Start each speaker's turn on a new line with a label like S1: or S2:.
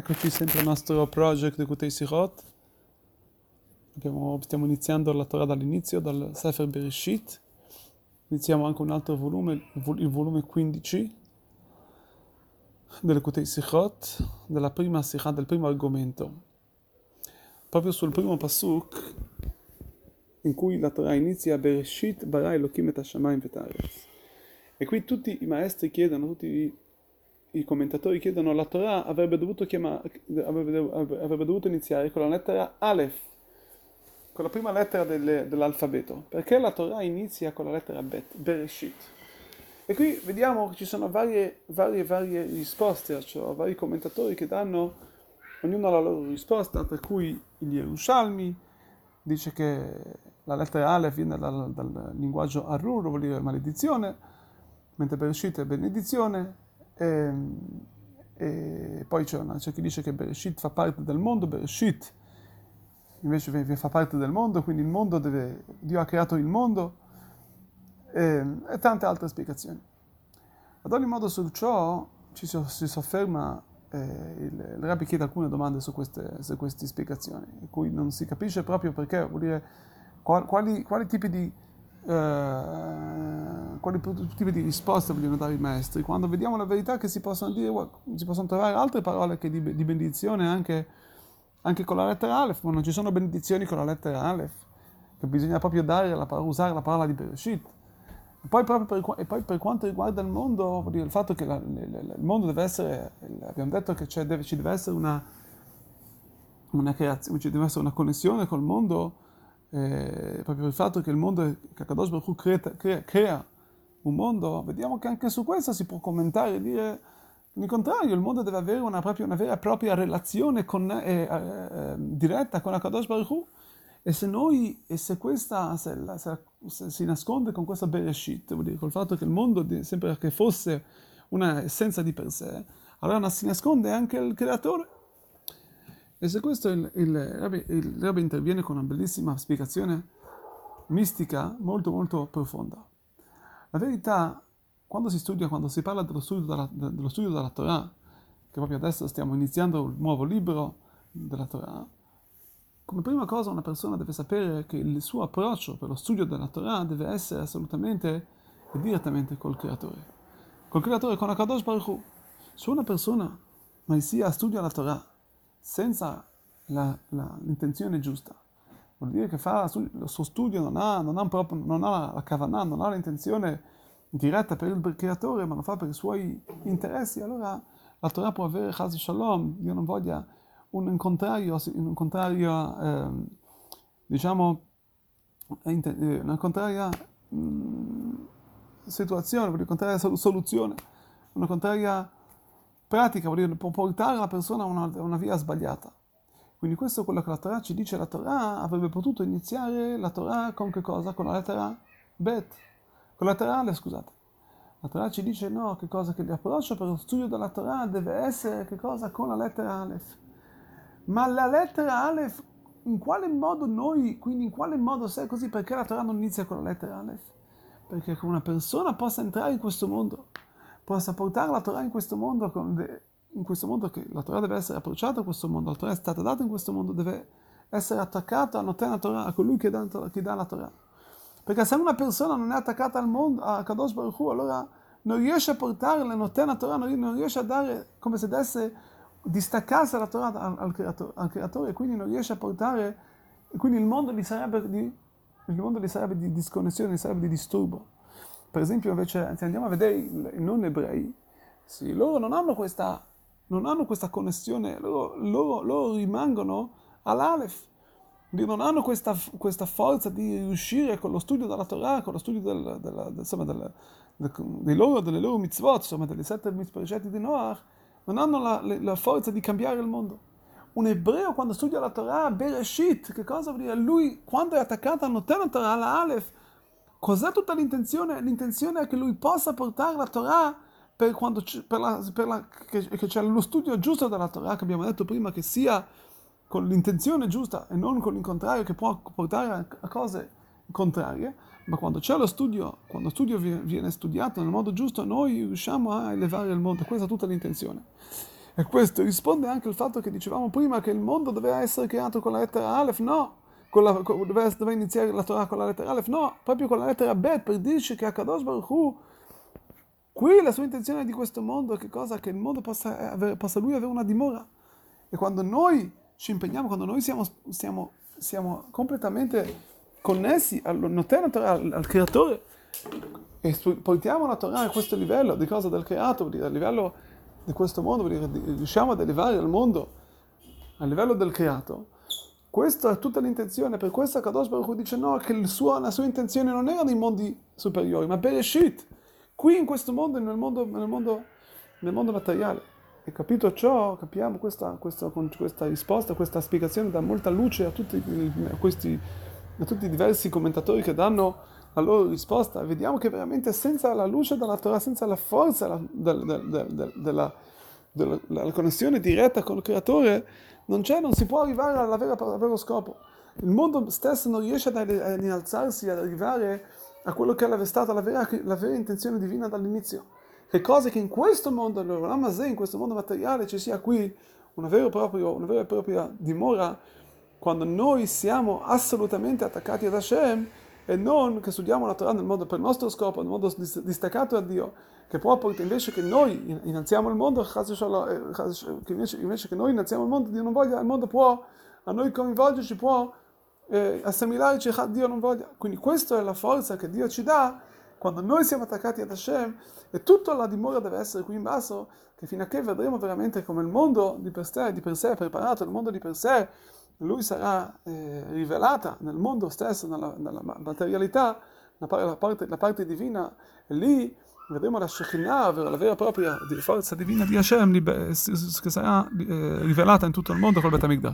S1: Eccoci sempre al nostro project di Kutei Sichot. Abbiamo, stiamo iniziando la Torah dall'inizio, dal Sefer Bereshit. Iniziamo anche un altro volume, il volume 15 delle Kutei Sichot, della prima Sichot, del primo argomento. Proprio sul primo pasuk in cui la Torah inizia Bereshit bara Elohim et Hashamayim et E qui tutti i maestri chiedono, tutti i i commentatori chiedono la Torah avrebbe dovuto, chiamare, avrebbe, avrebbe dovuto iniziare con la lettera Aleph, con la prima lettera delle, dell'alfabeto, perché la Torah inizia con la lettera Bet, Bereshit. E qui vediamo che ci sono varie, varie, varie risposte, cioè vari commentatori che danno ognuno la loro risposta, per cui il Yerushalmi dice che la lettera Aleph viene dal, dal linguaggio Arur, vuol dire maledizione, mentre Bereshit è benedizione, e, ehm, e poi c'è, una, c'è, chi dice che Bereshit fa parte del mondo, Bereshit invece fa parte del mondo, quindi il mondo deve, Dio ha creato il mondo e, ehm, e tante altre spiegazioni. Ad ogni modo su ciò ci si, si sofferma, eh, il, il Rabbi chiede alcune domande su queste, su queste spiegazioni, in cui non si capisce proprio perché, vuol dire quali, quali tipi di eh, quali tipi di risposte vogliono dare i maestri, quando vediamo la verità che si possono dire, si possono trovare altre parole che di, di benedizione anche, anche, con la lettera Aleph, ma non ci sono benedizioni con la lettera Aleph, che bisogna proprio la, usare la parola di Bereshit. E poi, per, e poi per quanto riguarda il mondo, dire, il fatto che la, il, il mondo deve essere, abbiamo detto che deve, ci deve essere una, una creazione, ci deve essere una connessione col mondo, eh, proprio il fatto che il mondo, che Kadosh Baruch crea, crea, crea, un mondo, vediamo che anche su questo si può commentare e dire il contrario, il mondo deve avere una, proprio, una vera e propria relazione con, eh, eh, diretta con Kadosh Baruch e se noi, e se questa se, se, se si nasconde con questa Bereshit, vuol dire col fatto che il mondo sembra che fosse una essenza di per sé, allora si nasconde anche il creatore. E se questo il, il, Rabbi, il Rabbi interviene con una bellissima spiegazione mistica molto molto profonda. La verità, quando si studia, quando si parla dello studio della, dello studio della Torah, che proprio adesso stiamo iniziando il nuovo libro della Torah, come prima cosa una persona deve sapere che il suo approccio per lo studio della Torah deve essere assolutamente e direttamente col creatore. Col creatore, con Akadosh Baruch Hu. Se una persona mai sia studia la Torah senza la, la, l'intenzione giusta. Vuol dire che fa il suo studio non ha, non ha, proprio, non ha la kavanah, non ha l'intenzione diretta per il creatore, ma lo fa per i suoi interessi, allora la Torah può avere Chaz Shalom, Dio non voglia, un contrario, un contrario eh, diciamo, eh, una contraria mh, mm, situazione, una contraria soluzione, una contraria pratica, vuol dire, portare la persona a una, una via sbagliata. Quindi questo è quello che la Torah ci dice, la Torah avrebbe potuto iniziare la Torah con che cosa? Con la lettera Bet, con la lettera Ale, scusate. La Torah ci dice no, che cosa? Che l'approccio per lo studio della Torah deve essere che cosa? Con la lettera Aleph. Ma la lettera Aleph, in quale modo noi, quindi in quale modo se è così, perché la Torah non inizia con la lettera Aleph? Perché una persona possa entrare in questo mondo possa portare la Torah in questo mondo, in questo mondo che la Torah deve essere approcciata a questo mondo, la Torah è stata data in questo mondo, deve essere attaccata a Noten Torah, a colui che dà, che dà la Torah. Perché se una persona non è attaccata al mondo, a Kadosh Baruch Hu, allora non riesce a portare la Noten Torah, non riesce a dare come se desse distaccarsi dalla Torah al, al, creatore, al creatore, quindi non riesce a portare, quindi il mondo gli sarebbe di, il mondo gli sarebbe di disconnessione, gli sarebbe di disturbo. Per esempio, invece, se andiamo a vedere i non ebrei, sì, loro non hanno questa, non hanno questa connessione, loro, loro, loro rimangono all'Alef. Non hanno questa, questa, forza di riuscire con lo studio della Torah, con lo studio del, del, insomma, del, del, loro, delle loro mitzvot, insomma, delle sette mitzvot di Noach, non hanno la, la, forza di cambiare il mondo. Un ebreo quando studia la Torah, Bereshit, che cosa vuol dire? Lui, quando è attaccato a Noten Torah, alla Aleph, Cos'è tutta l'intenzione? L'intenzione è che lui possa portare la Torah per quando per la, per la, che, che c'è lo studio giusto della Torah, che abbiamo detto prima, che sia con l'intenzione giusta e non con il contrario, che può portare a, cose contrarie, ma quando c'è lo studio, quando lo studio viene, viene studiato nel modo giusto, noi riusciamo a elevare il mondo. Questa è tutta l'intenzione. E questo risponde anche al fatto che dicevamo prima che il mondo doveva essere creato con la lettera Aleph, no, con la, con, doveva, iniziare la Torah con la lettera Aleph, no, proprio con la lettera Bet, per dirci che Akadosh Baruch Hu, qui la sua intenzione di questo mondo è che cosa? Che il mondo possa, avere, possa lui avere una dimora. E quando noi ci impegniamo, quando noi siamo, siamo, siamo completamente connessi al noten al, al creatore e portiamo la Torah a questo livello di cosa del creato, vuol dire, a livello di questo mondo, vuol dire, riusciamo ad elevare al mondo a livello del creato, questa è tutta l'intenzione, per questo Kadosh Baruch Hu dice no, che suo, la sua intenzione non era nei mondi superiori, ma Bereshit, qui in questo mondo, nel mondo, nel mondo, nel mondo materiale. E capito ciò, capiamo questa, questa, questa risposta, questa spiegazione dà molta luce a tutti, a, questi, a tutti i diversi commentatori che danno la loro risposta. Vediamo che veramente senza la luce della Torah, senza la forza del, del, del, della, della connessione diretta con il creatore, non c'è, non si può arrivare al vero scopo. Il mondo stesso non riesce ad, innalzarsi, ad arrivare a quello che è stata la vera, la vera intenzione divina dall'inizio. Che cose che in questo mondo, in questo mondo materiale, ci sia qui una vera, proprio, una vera e propria dimora, quando noi siamo assolutamente attaccati ad Hashem e non che studiamo la Torah nel modo per il nostro scopo, nel modo distaccato da Dio, che può portare invece che noi innalziamo il mondo, eh, invece che noi innalziamo il mondo, Dio non voglia, il mondo può a noi coinvolgerci, può eh, assimilarci, Dio non voglia. Quindi questa è la forza che Dio ci dà quando noi siamo attaccati ad Hashem e tutta la dimora deve essere qui in basso, che fino a che vedremo veramente come il mondo di per sé, di per sé è preparato, il mondo di per sé, lui sarà eh, rivelata nel mondo stesso, nella, nella materialità, la, la, parte, la parte divina, e lì vedremo la Shekinah, la vera e propria forza divina di Hashem che sarà eh, rivelata in tutto il mondo col Betamikdash.